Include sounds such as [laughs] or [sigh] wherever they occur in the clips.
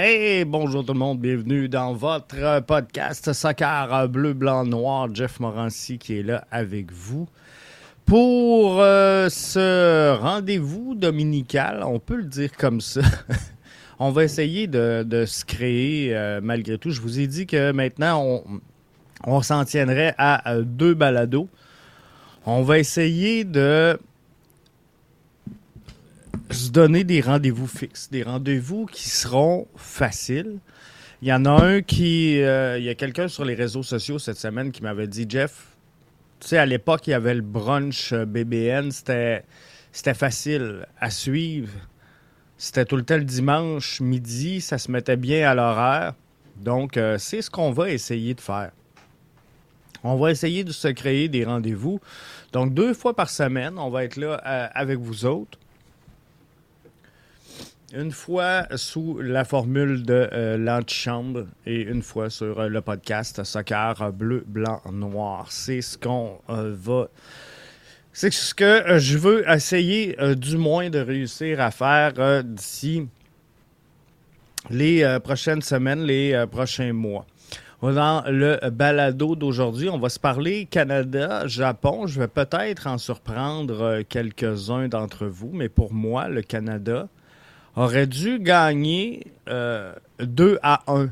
Hey, bonjour tout le monde, bienvenue dans votre podcast Soccer Bleu, Blanc, Noir. Jeff Morancy qui est là avec vous pour euh, ce rendez-vous dominical, on peut le dire comme ça. [laughs] on va essayer de, se créer euh, malgré tout. Je vous ai dit que maintenant, on, s'en tiendrait à euh, deux balados. On va essayer de se donner des rendez-vous fixes, des rendez-vous qui seront faciles. Il y en a un qui. Euh, il y a quelqu'un sur les réseaux sociaux cette semaine qui m'avait dit Jeff, tu sais, à l'époque, il y avait le brunch euh, BBN, c'était, facile à suivre. C'était tout le temps le dimanche, midi, ça se mettait bien à l'horaire. Donc, euh, c'est ce qu'on va essayer de faire. On va essayer de se créer des rendez-vous. Donc, deux fois par semaine, on va être là avec vous autres. Une fois sous la formule de euh, l'antichambre et une fois sur euh, le podcast Soccer bleu, blanc, noir. C'est ce qu'on euh, va. C'est ce que je veux essayer du moins de réussir à faire d'ici les prochaines semaines, les prochains mois. Dans le balado d'aujourd'hui, on va se parler Canada, Japon. Je vais peut-être en surprendre quelques-uns d'entre vous, mais pour moi, le Canada, aurait dû gagner 2 euh, à 1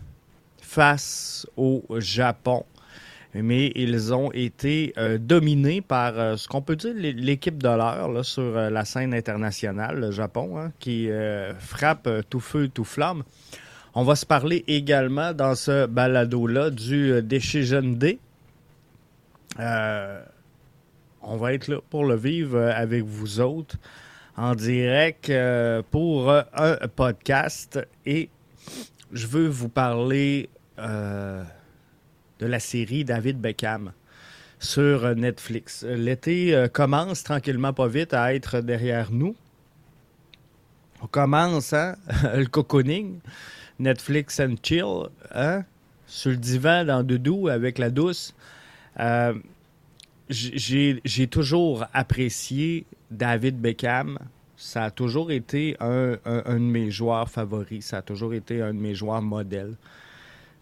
face au Japon. Mais ils ont été euh, dominés par euh, ce qu'on peut dire l'équipe de l'heure sur la scène internationale, le Japon, hein, qui frappe tout feu, tout flamme. On va se parler également dans ce balado-là du Decision Day. on va être là pour le vivre avec vous autres en direct euh, pour euh, un podcast et je veux vous parler euh, de la série David Beckham sur Netflix. L'été commence tranquillement pas vite à être derrière nous. On commence, hein, [laughs] le cocooning, Netflix and chill, hein, sur le divan dans Doudou avec la douce. j'ai toujours apprécié David Beckham, ça a toujours été un, de mes joueurs favoris. Ça a toujours été un de mes joueurs modèles.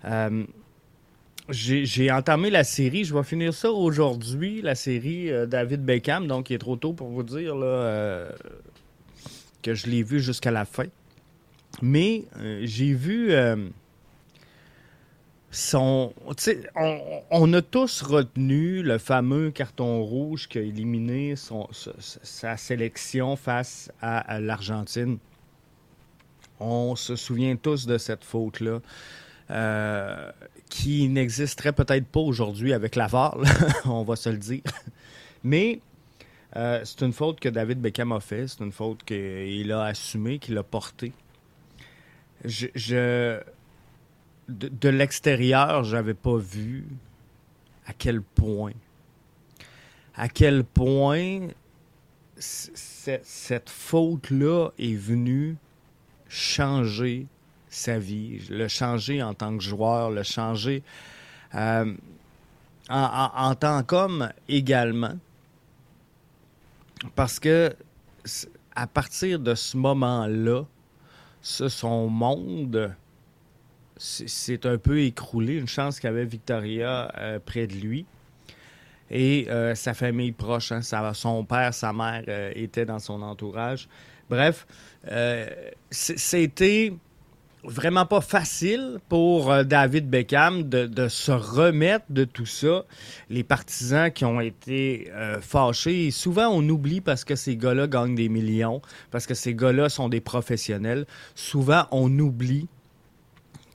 Euh, j'ai entamé la série. Je vais finir ça aujourd'hui, la série euh, David Beckham. Donc, il est trop tôt pour vous dire euh, que je l'ai vu jusqu'à la fin. Mais j'ai vu on, a tous retenu le fameux carton rouge qui a éliminé sa sélection face à, l'Argentine. On se souvient tous de cette faute-là. Euh, qui n'existerait peut-être pas aujourd'hui avec la VAR, [laughs] on va se le dire. Mais euh, c'est une faute que David Beckham a fait, c'est une faute qu'il a assumée, qu'il a portée. je, de, de l'extérieur, j'avais pas vu à quel point, à quel point cette faute-là est venue changer sa vie, le changer en tant que joueur, le changer euh, en, tant qu'homme également. Parce que à partir de ce moment-là, ce son monde c'est un peu écroulé. Une chance qu'avait Victoria euh, près de lui. Et euh, sa famille proche, hein, son père, sa mère euh, étaient dans son entourage. Bref, c'était vraiment pas facile pour David Beckham de, se remettre de tout ça. Les partisans qui ont été fâchés, souvent on oublie parce que ces gars-là gagnent des millions, parce que ces gars-là sont des professionnels. Souvent on oublie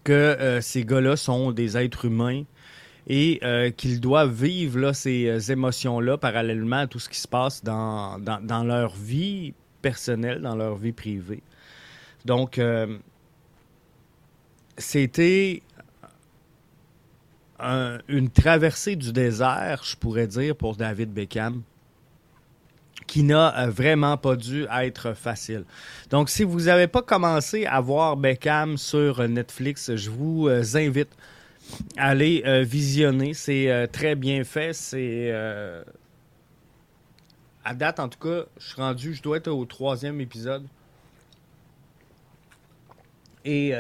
que euh, ces gars-là sont des êtres humains et euh, qu'ils doivent vivre là, ces euh, émotions-là parallèlement à tout ce qui se passe dans, dans, leur vie personnelle, dans leur vie privée. Donc, c'était une traversée du désert, je pourrais dire, pour David Beckham qui n'a euh, vraiment pas dû être facile. Donc, si vous n'avez pas commencé à voir Beckham sur Netflix, je vous euh, invite à aller euh, visionner. C'est très bien fait. C'est. à date, en tout cas, je suis rendu, je dois être au troisième épisode. Et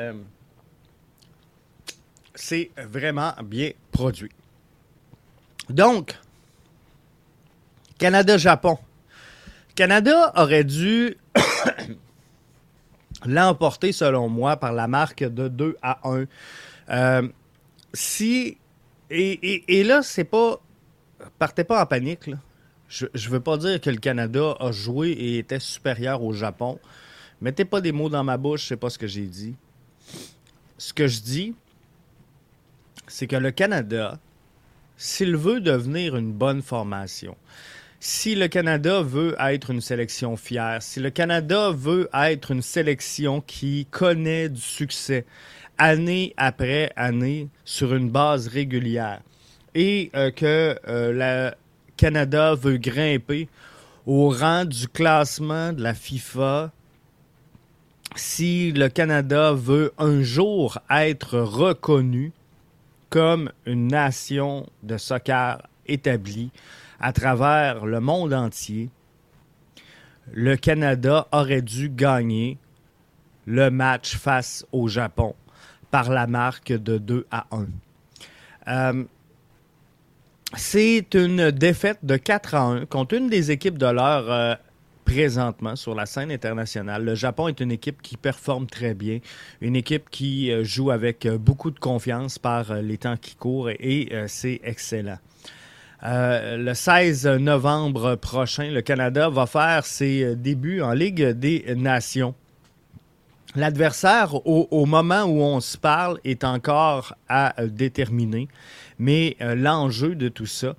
c'est vraiment bien produit. Donc, Canada-Japon. Canada aurait dû [coughs] l'emporter, selon moi, par la marque de 2 à 1. Euh, si. Et, là, c'est pas. Partez pas en panique, Je ne veux pas dire que le Canada a joué et était supérieur au Japon. Mettez pas des mots dans ma bouche, c'est pas ce que j'ai dit. Ce que je dis, c'est que le Canada, s'il veut devenir une bonne formation, si le Canada veut être une sélection fière, si le Canada veut être une sélection qui connaît du succès année après année sur une base régulière et euh, que euh, le Canada veut grimper au rang du classement de la FIFA, si le Canada veut un jour être reconnu comme une nation de soccer établie, à travers le monde entier, le Canada aurait dû gagner le match face au Japon par la marque de 2 à 1. Euh, c'est une défaite de 4 à 1 contre une des équipes de l'heure euh, présentement sur la scène internationale. Le Japon est une équipe qui performe très bien, une équipe qui euh, joue avec beaucoup de confiance par les temps qui courent et c'est excellent. Euh, le 16 novembre prochain, le Canada va faire ses débuts en Ligue des Nations. L'adversaire, au, moment où on se parle, est encore à déterminer, mais euh, l'enjeu de tout ça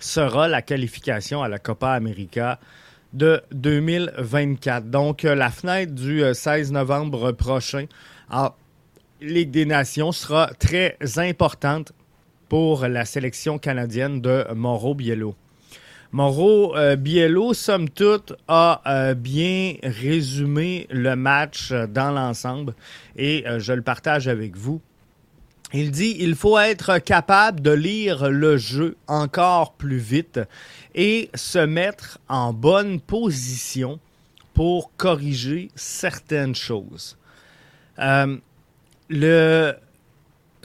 sera la qualification à la Copa América de 2024. Donc, euh, la fenêtre du 16 novembre prochain en Ligue des Nations sera très importante pour la sélection canadienne de Mauro Biello. Mauro euh, Biello, somme toute, a euh, bien résumé le match dans l'ensemble et euh, je le partage avec vous. Il dit il faut être capable de lire le jeu encore plus vite et se mettre en bonne position pour corriger certaines choses. le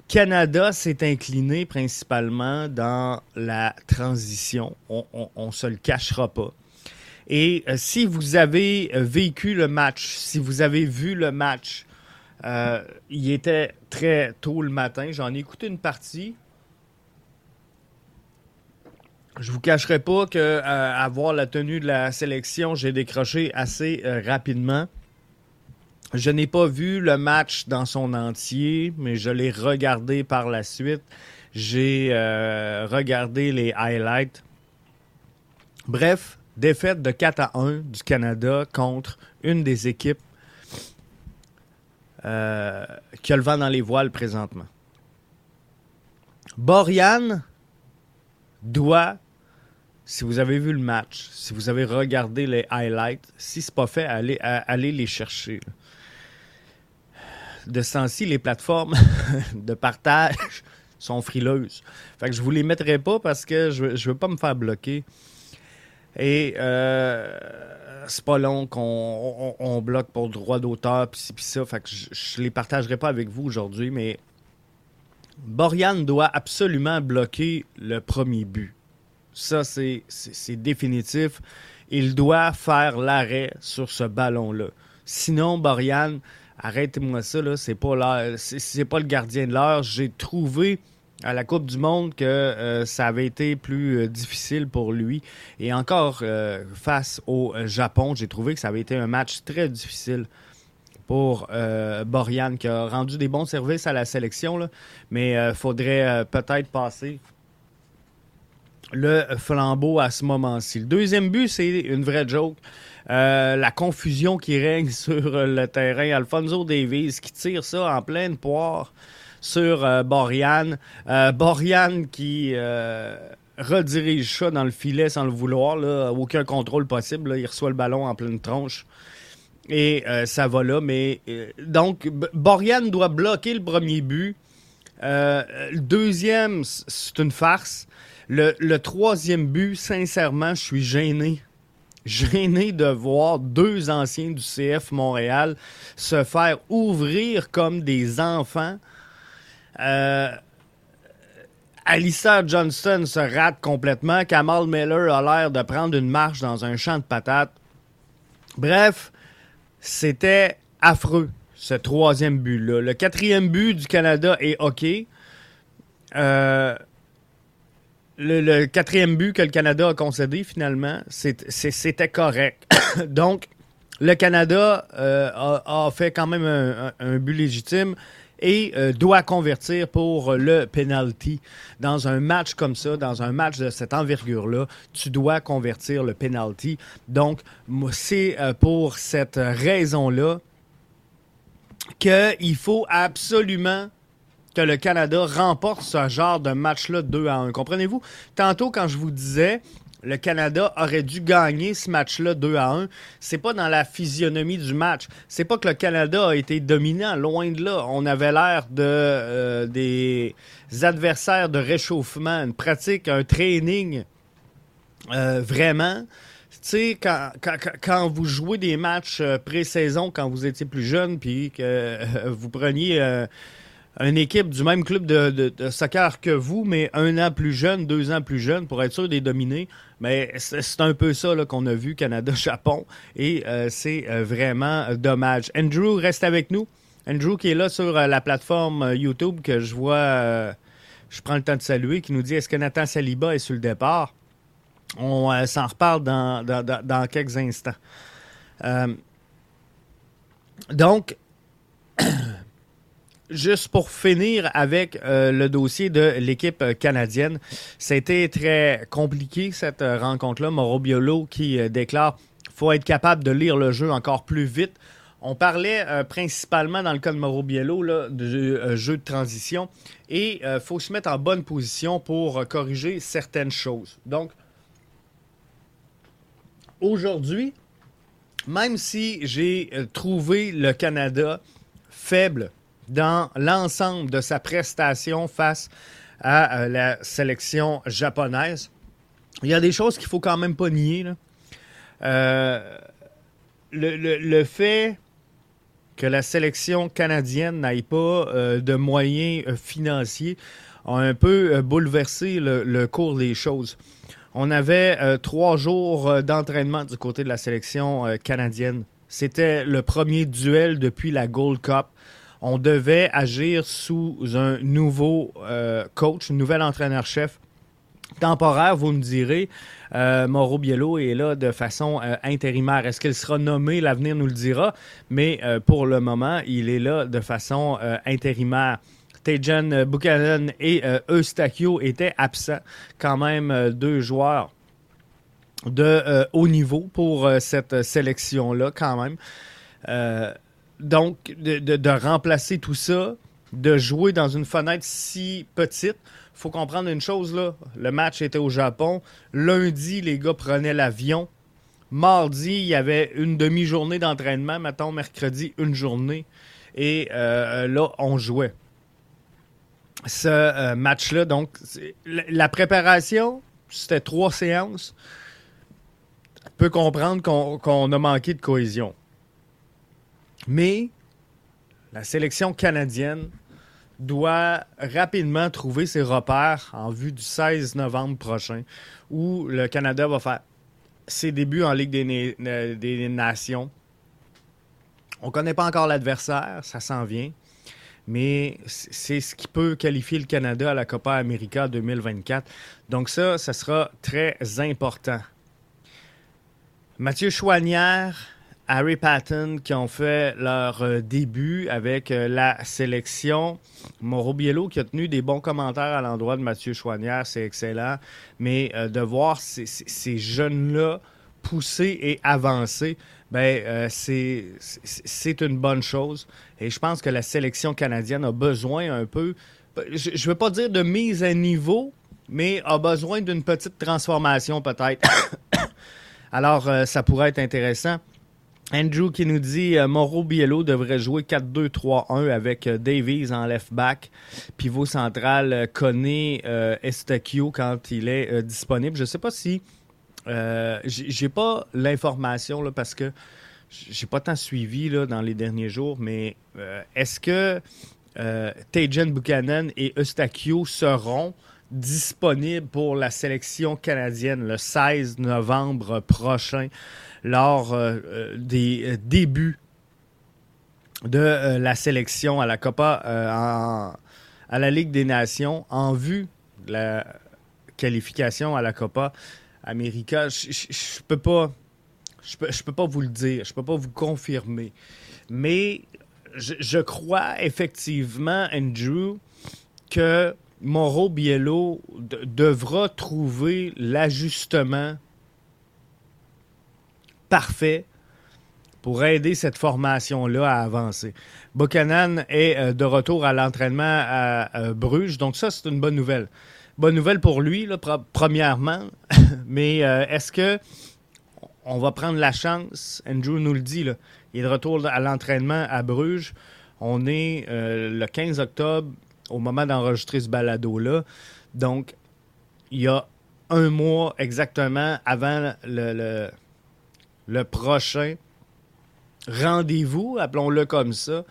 Canada s'est incliné principalement dans la transition. On ne se le cachera pas. Et euh, si vous avez euh, vécu le match, si vous avez vu le match, euh, il était très tôt le matin. J'en ai écouté une partie. Je vous cacherai pas que avoir la tenue de la sélection, j'ai décroché assez rapidement. Je n'ai pas vu le match dans son entier, mais je l'ai regardé par la suite. J'ai euh, regardé les highlights. Bref, défaite de 4 à 1 du Canada contre une des équipes euh, qui a le vent dans les voiles présentement. Borian doit, si vous avez vu le match, si vous avez regardé les highlights, si ce n'est pas fait, allez, allez les chercher de ce les plateformes [laughs] de partage sont frileuses. Fait que je vous les mettrai pas parce que je, je veux pas me faire bloquer. Et euh, c'est pas long qu'on bloque pour droit d'auteur puis ça. Fait que je, je les partagerai pas avec vous aujourd'hui, mais Borian doit absolument bloquer le premier but. Ça, c'est définitif. Il doit faire l'arrêt sur ce ballon-là. Sinon, Borian, arrêtez-moi ça, là, c'est pas c'est pas le gardien de l'heure. J'ai trouvé à la Coupe du Monde que euh, ça avait été plus euh, difficile pour lui. Et encore euh, face au Japon, j'ai trouvé que ça avait été un match très difficile pour Borian, qui a rendu des bons services à la sélection, mais il faudrait peut-être passer le flambeau à ce moment-ci. Le deuxième but, c'est une vraie joke. Euh, la confusion qui règne [laughs] sur le terrain. Alfonso Davies qui tire ça en pleine poire sur euh, Borian. Euh, Borian qui redirige ça dans le filet sans le vouloir. Là, aucun contrôle possible. Il reçoit le ballon en pleine tronche. Et ça va là. Mais donc, Borian doit bloquer le premier but. le deuxième, c'est une farce. le, troisième but, sincèrement, je suis gêné gêné de voir deux anciens du CF Montréal se faire ouvrir comme des enfants Euh, Alistair Johnston se rate complètement. Kamal Miller a l'air de prendre une marche dans un champ de patates. Bref, c'était affreux, ce troisième but-là. Le quatrième but du Canada est OK. Euh, le, quatrième but que le Canada a concédé, finalement, c'était correct. [coughs] Donc, le Canada euh, a, fait quand même un, but légitime et euh, doit convertir pour le penalty. Dans un match comme ça, dans un match de cette envergure-là, tu dois convertir le penalty. Donc, c'est euh, pour cette raison-là qu'il faut absolument que le Canada remporte ce genre de match-là 2 à 1. Comprenez-vous? Tantôt, quand je vous disais le Canada aurait dû gagner ce match-là 2 à 1. C'est pas dans la physionomie du match. C'est pas que le Canada a été dominant, loin de là. On avait l'air de euh, des adversaires de réchauffement, une pratique, un training euh, vraiment. Tu sais, quand, quand, vous jouez des matchs euh, pré-saison, quand vous étiez plus jeune, puis que vous preniez une équipe du même club de, soccer que vous, mais un an plus jeune, deux ans plus jeune, pour être sûr des dominer. Mais c'est un peu ça qu'on a vu Canada-Japon [laughs] et euh, c'est euh, vraiment dommage. Andrew reste avec nous. Andrew qui est là sur euh, la plateforme YouTube que je vois, je prends le temps de saluer, qui nous dit est-ce que Nathan Saliba est sur le départ? On s'en reparle dans, quelques instants. donc, [clears throat] juste pour finir avec euh, le dossier de l'équipe canadienne, c'était très compliqué cette euh, rencontre-là. Mauro Biolo qui euh, déclare faut être capable de lire le jeu encore plus vite. On parlait principalement dans le cas de Mauro Biello là, de jeu de transition et il faut se mettre en bonne position pour corriger certaines choses. Donc, aujourd'hui, même si j'ai trouvé le Canada faible dans l'ensemble de sa prestation face à euh, la sélection japonaise. Il y a des choses qu'il faut quand même pas nier. Euh, le, fait que la sélection canadienne n'aille pas euh, de moyens financiers a un peu bouleversé le, cours des choses. On avait trois jours d'entraînement du côté de la sélection canadienne. C'était le premier duel depuis la Gold Cup on devait agir sous un nouveau euh, coach, un nouvel entraîneur-chef temporaire, vous me direz. Euh, Mauro Biello est là de façon euh, intérimaire. Est-ce qu'il sera nommé? L'avenir nous le dira. Mais pour le moment, il est là de façon intérimaire. Tejan Buchanan et Eustachio étaient absents. Quand même deux joueurs de haut niveau pour cette sélection-là, quand même donc, de, remplacer tout ça, de jouer dans une fenêtre si petite, faut comprendre une chose là. Le match était au Japon. Lundi, les gars prenaient l'avion. Mardi, il y avait une demi-journée d'entraînement. Mettons, mercredi, une journée. Et euh, là, on jouait. Ce euh, match-là, donc, la préparation, c'était trois séances. Peut comprendre qu'on a manqué de cohésion. Mais la sélection canadienne doit rapidement trouver ses repères en vue du 16 novembre prochain, où le Canada va faire ses débuts en Ligue des, Nations. On ne connaît pas encore l'adversaire, ça s'en vient, mais c'est ce qui peut qualifier le Canada à la Copa América 2024. Donc ça, ça sera très important. Mathieu Chouanière, Harry Patton qui ont fait leur euh, début avec euh, la sélection. Mauro Biello qui a tenu des bons commentaires à l'endroit de Mathieu Chouanière, c'est excellent. Mais euh, de voir ces, jeunes-là pousser et avancer, ben, c'est une bonne chose. Et je pense que la sélection canadienne a besoin un peu, je ne veux pas dire de mise à niveau, mais a besoin d'une petite transformation peut-être. [coughs] Alors, ça pourrait être intéressant. Andrew qui nous dit euh, Mauro Biello devrait jouer 4-2-3-1 avec euh, Davies en left back, pivot central euh, Koné euh, quand il est disponible. Je sais pas si j'ai pas l'information parce que j'ai pas tant suivi là, dans les derniers jours, mais est-ce que euh, Tajan Buchanan et Eustachio seront disponibles pour la sélection canadienne le 16 novembre prochain? Lors euh, euh, des débuts de la sélection à la Copa à la Ligue des Nations en vue de la qualification à la Copa América. Je peux pas je peux, pas vous le dire, je peux pas vous confirmer. Mais je, crois effectivement, Andrew, que Mauro Biello devra trouver l'ajustement parfait pour aider cette formation-là à avancer. Buchanan est euh, de retour à l'entraînement à, Bruges, donc ça, c'est une bonne nouvelle. Bonne nouvelle pour lui, premièrement, [laughs] mais euh, est-ce que on va prendre la chance, Andrew nous le dit, là, il est de retour à l'entraînement à Bruges. On est euh, le 15 octobre au moment d'enregistrer ce balado-là. Donc, il y a un mois exactement avant le prochain rendez-vous, appelons-le comme ça,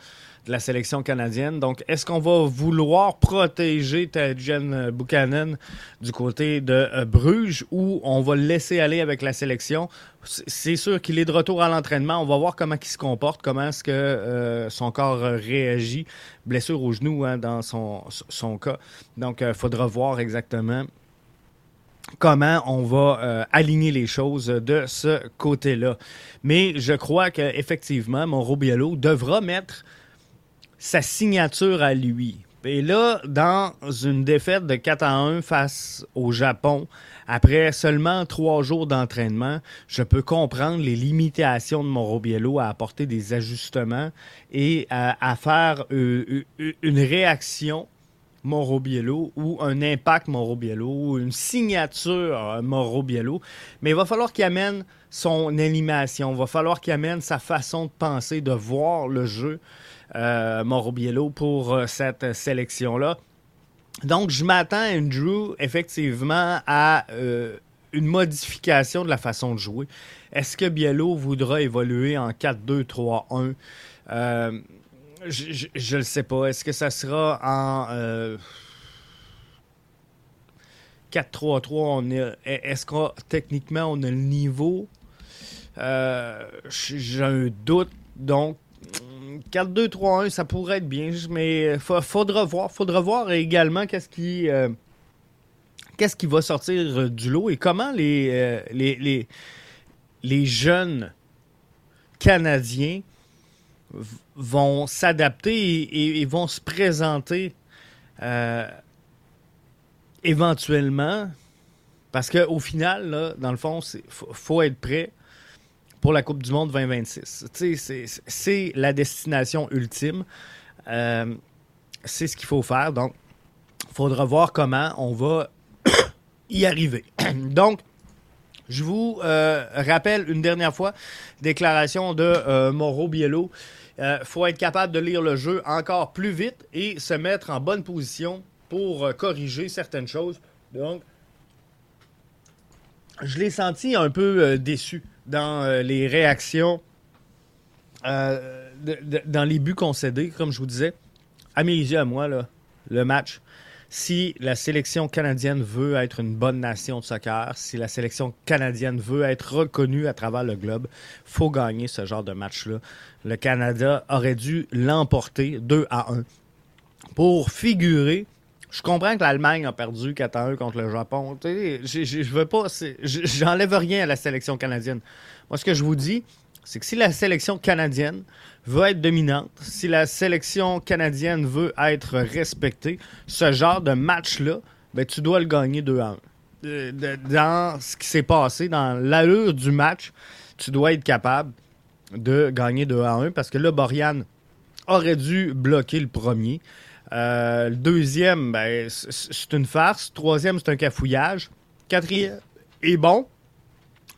la sélection canadienne. Donc, est-ce qu'on va vouloir protéger Tajan Buchanan du côté de euh, Bruges ou on va le laisser aller avec la sélection? C'est sûr qu'il est de retour à l'entraînement. On va voir comment il se comporte, comment est-ce que euh, son corps réagit. Blessure au genou hein, dans son, son cas. Donc, il euh, faudra voir exactement comment on va aligner les choses de ce côté-là. Mais je crois qu'effectivement, mon Biello devra mettre sa signature à lui. Et là, dans une défaite de 4 à 1 face au Japon, après seulement trois jours d'entraînement, je peux comprendre les limitations de Morobiello à apporter des ajustements et à, faire euh, euh, une réaction Morobiello ou un impact Morobiello ou une signature euh, Morobiello. Mais il va falloir qu'il amène son animation, il va falloir qu'il amène sa façon de penser, de voir le jeu euh, Morobiello pour euh, cette sélection-là. Donc, je m'attends, Andrew, effectivement, à une modification de la façon de jouer. Est-ce que Biello voudra évoluer en 4-2-3-1? Je ne le sais pas. Est-ce que ça sera en 4-3-3? Est-ce que techniquement on a le niveau? J'ai un doute. Donc, 4-2-3-1, ça pourrait être bien, mais il faudra voir. Faudra voir également qu'est-ce qui, euh, qu'est-ce qui va sortir du lot et comment euh, les, jeunes Canadiens vont s'adapter et, vont se présenter euh, éventuellement. Parce qu'au final, dans le fond, il faut être prêt pour la Coupe du Monde 2026. C'est la destination ultime. Euh, c'est ce qu'il faut faire. Donc, il faudra voir comment on va [coughs] y arriver. [coughs] Donc, je vous euh, rappelle une dernière fois, déclaration de euh, Mauro Biello. Il faut être capable de lire le jeu encore plus vite et se mettre en bonne position pour corriger certaines choses. Donc, je l'ai senti un peu déçu dans euh, les réactions, euh, dans les buts concédés, comme je vous disais. À mes yeux, à moi, là, le match, si la sélection canadienne veut être une bonne nation de soccer, si la sélection canadienne veut être reconnue à travers le globe, faut gagner ce genre de match-là. Le Canada aurait dû l'emporter 2 à 1 pour figurer je comprends que l'Allemagne a perdu 4 1 contre le Japon. Je veux pas. J'enlève rien à la sélection canadienne. Moi, ce que je vous dis, c'est que si la sélection canadienne veut être dominante, si la sélection canadienne veut être respectée, ce genre de match-là, ben, tu dois le gagner 2 1. Dans ce qui s'est passé, dans l'allure du match, tu dois être capable de gagner 2 à 1 parce que là, Borian aurait dû bloquer le premier. Euh, le deuxième, ben, c'est une farce. Troisième, c'est un cafouillage. Quatrième est bon.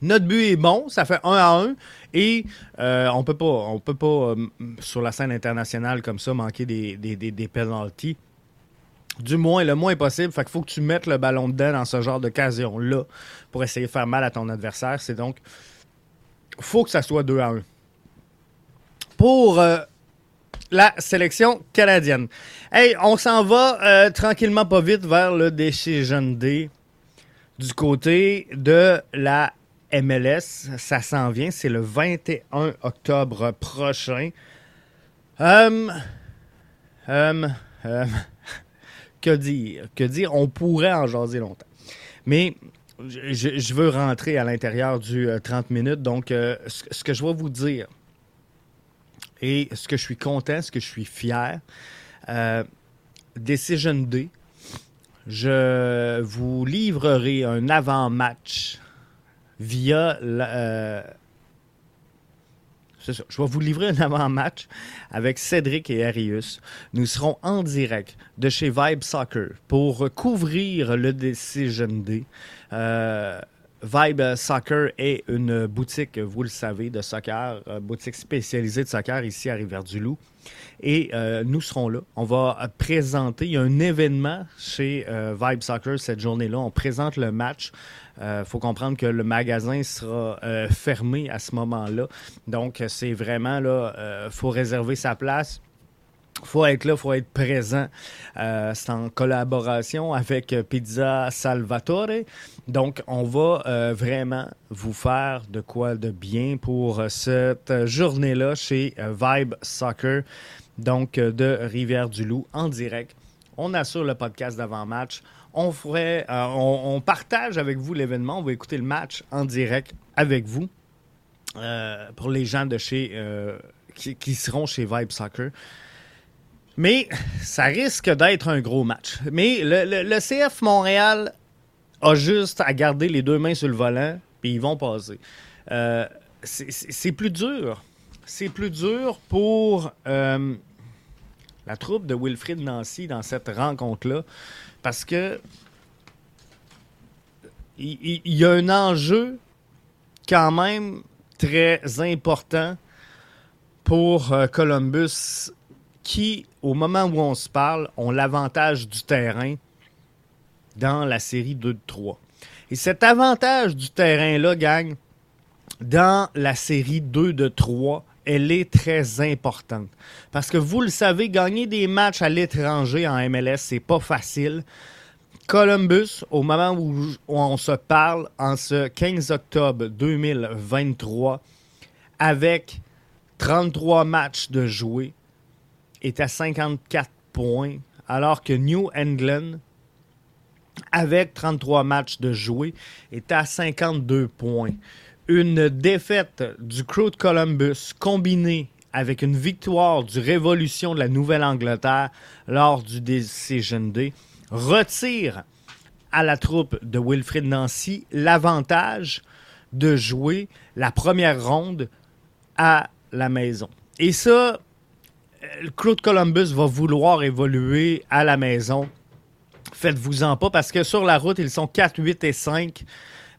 Notre but est bon, ça fait 1 à 1 et euh, on peut pas, on peut pas euh, sur la scène internationale comme ça manquer des, des, des, penalties. Du moins, le moins possible. Fait qu'il faut que tu mettes le ballon dedans dans ce genre d'occasion-là pour essayer de faire mal à ton adversaire. C'est donc, faut que ça soit 2 à 1. Pour la sélection canadienne. Hey, on s'en va euh, tranquillement pas vite vers le Decision Day du côté de la MLS. Ça s'en vient, c'est le 21 octobre prochain. Hum, hum, hum, que dire? Que dire? On pourrait en jaser longtemps. Mais je, veux rentrer à l'intérieur du 30 euh, minutes. Donc, euh, ce, que je vais vous dire et ce que je suis content, ce que je suis fier, euh, Decision Day, je vous livrerai un avant-match via euh, je vais vous livrer un avant-match avec Cédric et Arius. Nous serons en direct de chez Vibe Soccer pour couvrir le Decision. Euh, Vibe Soccer est une boutique, vous le savez, de soccer, euh, boutique spécialisée de soccer ici à Rivière-du-Loup. Et euh, nous serons là. On va présenter, un événement chez Vibe Soccer cette journée-là. On présente le match. Il faut comprendre que le magasin sera fermé à ce moment-là. Donc, c'est vraiment là, il faut réserver sa place faut être là, faut être présent. Euh, c'est en collaboration avec Pizza Salvatore. Donc, on va euh, vraiment vous faire de quoi de bien pour cette journée-là chez Vibe Soccer, donc de Rivière-du-Loup, en direct. On assure le podcast d'avant-match. On, ferait, euh, on, partage avec vous l'événement. On va écouter le match en direct avec vous. pour les gens de chez qui, qui seront chez Vibe Soccer. Mais ça risque d'être un gros match. Mais le, CF Montréal a juste à garder les deux mains sur le volant, puis ils vont passer. Euh, c'est plus dur. C'est plus dur pour euh, la troupe de Wilfrid Nancy dans cette rencontre-là, parce que il y, a un enjeu quand même très important pour euh, Columbus qui, au moment où on se parle, ont l'avantage du terrain dans la série 2 3. Et cet avantage du terrain-là, gagne dans la série 2 de 3, elle est très importante. Parce que vous le savez, gagner des matchs à l'étranger en MLS, c'est pas facile. Columbus, au moment où on se parle, en ce 15 octobre 2023, avec 33 matchs de jouer, est à 54 points, alors que New England, avec 33 matchs de jouer, est à 52 points. Une défaite du Crew de Columbus combinée avec une victoire du Révolution de la Nouvelle-Angleterre lors du Decision Day retire à la troupe de Wilfrid Nancy l'avantage de jouer la première ronde à la maison. Et ça, Claude Columbus va vouloir évoluer à la maison. Faites-vous-en pas parce que sur la route, ils sont 4, 8 et 5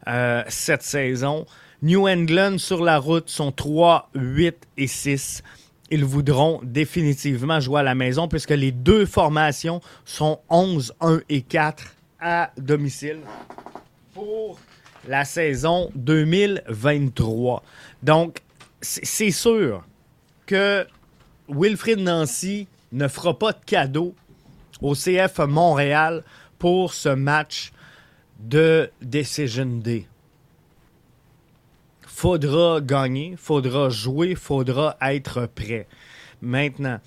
euh, cette saison. New England sur la route sont 3, 8 et 6. Ils voudront définitivement jouer à la maison puisque les deux formations sont 11, 1 et 4 à domicile pour la saison 2023. Donc, c'est sûr que Wilfrid Nancy ne fera pas de cadeau au CF Montréal pour ce match de Decision Day. Faudra gagner, faudra jouer, faudra être prêt. Maintenant,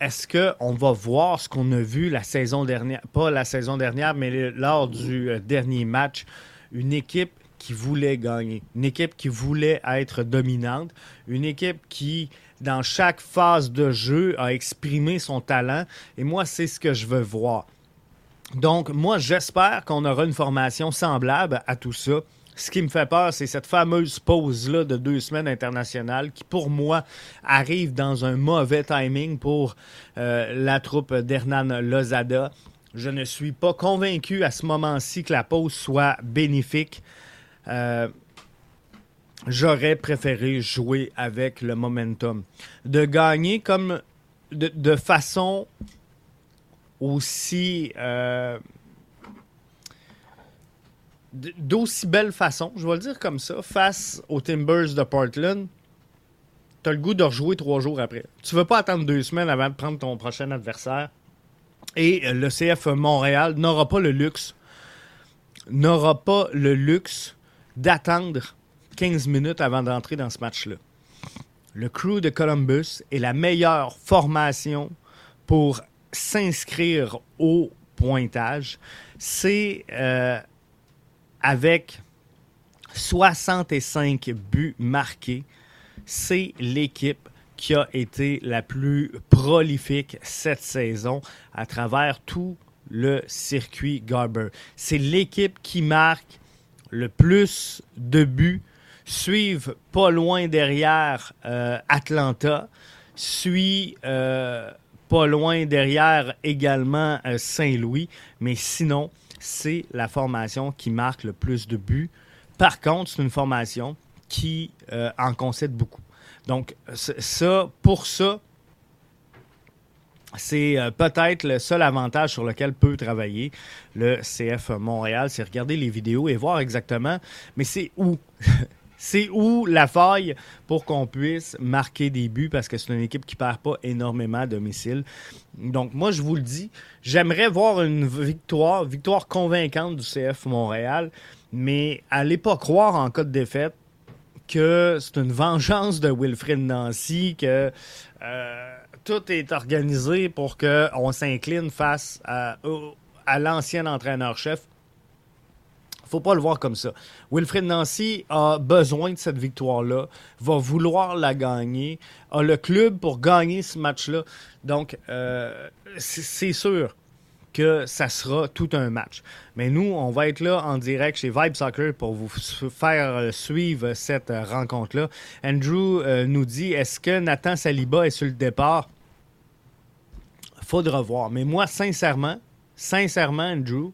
est-ce qu'on va voir ce qu'on a vu la saison dernière, pas la saison dernière, mais lors du euh, dernier match, une équipe qui voulait gagner, une équipe qui voulait être dominante, une équipe qui dans chaque phase de jeu, a exprimé son talent. Et moi, c'est ce que je veux voir. Donc, moi, j'espère qu'on aura une formation semblable à tout ça. Ce qui me fait peur, c'est cette fameuse pause-là de deux semaines internationales qui, pour moi, arrive dans un mauvais timing pour euh, la troupe d'Hernan Lozada. Je ne suis pas convaincu à ce moment-ci que la pause soit bénéfique. Euh, j'aurais préféré jouer avec le momentum. De gagner comme de, façon aussi euh, d'aussi belle façon, je vais le dire comme ça, face aux Timbers de Portland, tu as le goût de rejouer trois jours après. Tu ne veux pas attendre deux semaines avant de prendre ton prochain adversaire. Et le CF Montréal n'aura pas le luxe, n'aura pas le luxe d'attendre 15 minutes avant d'entrer dans ce match-là. Le crew de Columbus est la meilleure formation pour s'inscrire au pointage. C'est euh, avec 65 buts marqués. C'est l'équipe qui a été la plus prolifique cette saison à travers tout le circuit Garber. C'est l'équipe qui marque le plus de buts, suivent pas loin derrière euh, Atlanta, suit euh, pas loin derrière également euh, Saint-Louis, mais sinon, c'est la formation qui marque le plus de buts. Par contre, c'est une formation qui en concède beaucoup. Donc, ça, pour ça, c'est euh, peut-être le seul avantage sur lequel peut travailler le CF Montréal, c'est regarder les vidéos et voir exactement, mais c'est où? [laughs] C'est où la faille pour qu'on puisse marquer des buts parce que c'est une équipe qui perd pas énormément à domicile. Donc moi je vous le dis, j'aimerais voir une victoire, victoire convaincante du CF Montréal, mais allez pas croire en cas de défaite que c'est une vengeance de Wilfrid Nancy, que euh, tout est organisé pour qu'on s'incline face à l'ancien entraîneur-chef. Faut pas le voir comme ça. Wilfrid Nancy a besoin de cette victoire-là, va vouloir la gagner, a le club pour gagner ce match-là. Donc, euh, c'est sûr que ça sera tout un match. Mais nous, on va être là en direct chez Vibe Soccer pour vous faire euh, suivre cette euh, rencontre-là. Andrew nous dit est-ce que Nathan Saliba est sur le départ? Faudra voir. Mais moi, sincèrement, sincèrement, Andrew,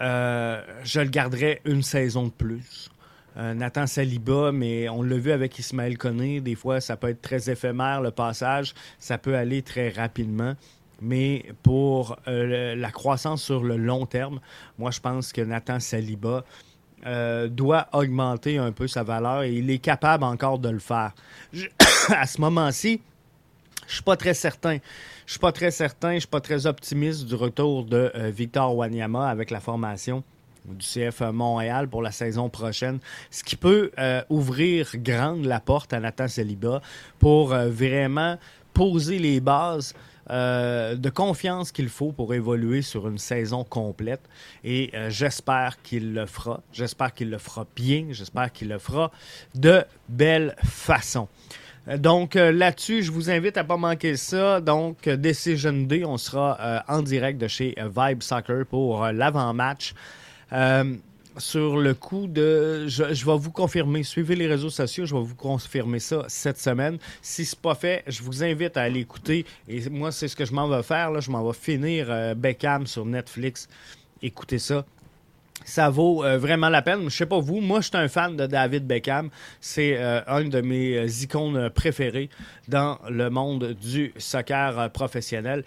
je le garderai une saison de plus. Nathan Saliba, mais on l'a vu avec Ismaël Koné, des fois ça peut être très éphémère le passage, ça peut aller très rapidement. Mais pour euh, la croissance sur le long terme, moi, je pense que Nathan Saliba euh, doit augmenter un peu sa valeur et il est capable encore de le faire. [coughs] à ce moment-ci, je suis pas très certain. Je suis pas très certain, je suis pas très optimiste du retour de euh, Victor Wanyama avec la formation du CF Montréal pour la saison prochaine, ce qui peut ouvrir grande la porte à Nathan Saliba pour vraiment poser les bases euh, de confiance qu'il faut pour évoluer sur une saison complète. Et euh, j'espère qu'il le fera. J'espère qu'il le fera bien. J'espère qu'il le fera de belle façon. Euh, donc là-dessus, je vous invite à pas manquer ça. Donc Decision Day, on sera en direct de chez Vibe Soccer pour l'avant-match sur le coup de. Je, vais vous confirmer. Suivez les réseaux sociaux, je vais vous confirmer ça cette semaine. Si ce n'est pas fait, je vous invite à aller écouter. Et moi, c'est ce que je m'en vais faire. Là. Je m'en vais finir euh, Beckham sur Netflix. Écoutez ça. Ça vaut euh, vraiment la peine. Je sais pas vous, moi je suis un fan de David Beckham. C'est euh, un de mes icônes préférées dans le monde du soccer professionnel.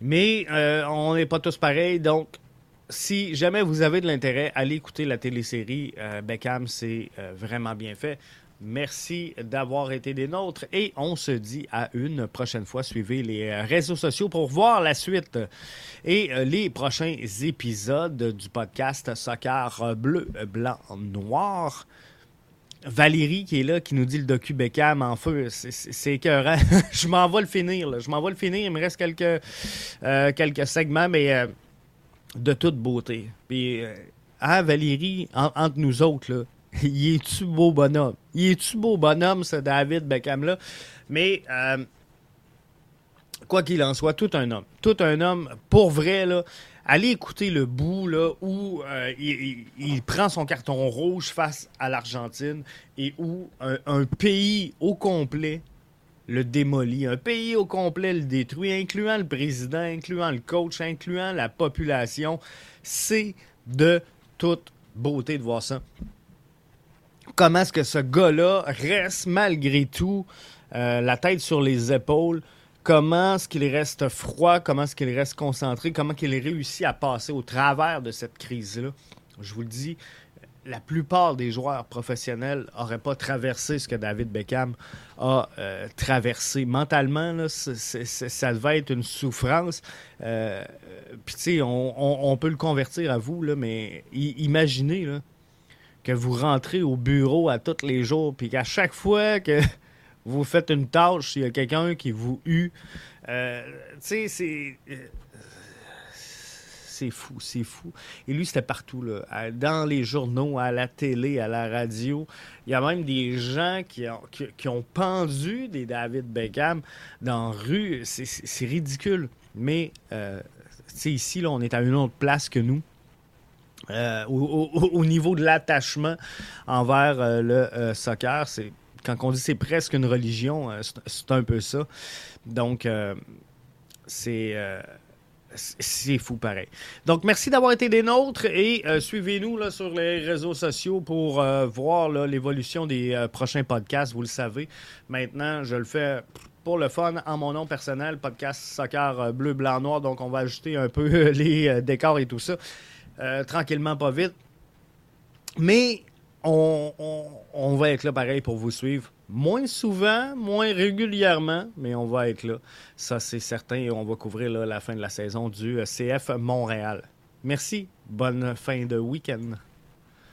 Mais on n'est pas tous pareils, donc si jamais vous avez de l'intérêt, allez écouter la télésérie euh, Beckham, c'est euh, vraiment bien fait. Merci d'avoir été des nôtres et on se dit à une prochaine fois. Suivez les euh, réseaux sociaux pour voir la suite et les prochains épisodes du podcast Soccer bleu, blanc, noir. Valérie qui est là, qui nous dit le docu Beckham en feu, c'est écœurant. [laughs] je m'en vais le finir. Je m'en vais le finir. Il me reste quelques, quelques segments, mais de toute beauté. Puis, euh, hein, Valérie, entre nous autres, là, [laughs] il est-tu beau bonhomme? Il est-tu beau bonhomme, ce David Beckham-là? Mais, euh, quoi qu'il en soit, tout un homme. Tout un homme, pour vrai, là. Allez écouter le bout là, où euh, il, prend son carton rouge face à l'Argentine et où un pays au complet le démolit. Un pays au complet le détruit, incluant le président, incluant le coach, incluant la population. C'est de toute beauté de voir ça. Comment est-ce que ce gars-là reste malgré tout euh, la tête sur les épaules? Comment est-ce qu'il reste froid? Comment est-ce qu'il reste concentré? Comment qu'il réussit à passer au travers de cette crise-là? Je vous le dis, la plupart des joueurs professionnels n'auraient pas traversé ce que David Beckham a euh, traversé. Mentalement, ça devait être une souffrance. Euh, Puis, tu sais, on, peut le convertir à vous, mais imaginez là, que vous rentrez au bureau à tous les jours, puis qu'à chaque fois que [laughs] vous faites une tâche, il y a quelqu'un qui vous hue. Euh, tu sais, c'est c'est fou, c'est fou. Et lui, c'était partout, là. dans les journaux, à la télé, à la radio. Il y a même des gens qui ont, qui, ont pendu des David Beckham dans la rue. C'est ridicule. Mais, euh, ici, là, on est à une autre place que nous. Euh, au, niveau de l'attachement envers euh, le euh, soccer, c'est quand on dit c'est presque une religion, c'est un peu ça. Donc, c'est c'est fou pareil. Donc, merci d'avoir été des nôtres et suivez-nous sur les réseaux sociaux pour voir l'évolution des prochains podcasts. Vous le savez, maintenant, je le fais pour le fun en mon nom personnel, podcast soccer bleu, blanc, noir. Donc, on va ajouter un peu [laughs] les décors et tout ça. Tranquillement, pas vite. Mais on, on va être là pareil pour vous suivre Moins souvent, moins régulièrement, mais on va être là. Ça, c'est certain. Et on va couvrir la fin de la saison du CF Montréal. Merci. Bonne fin de week-end.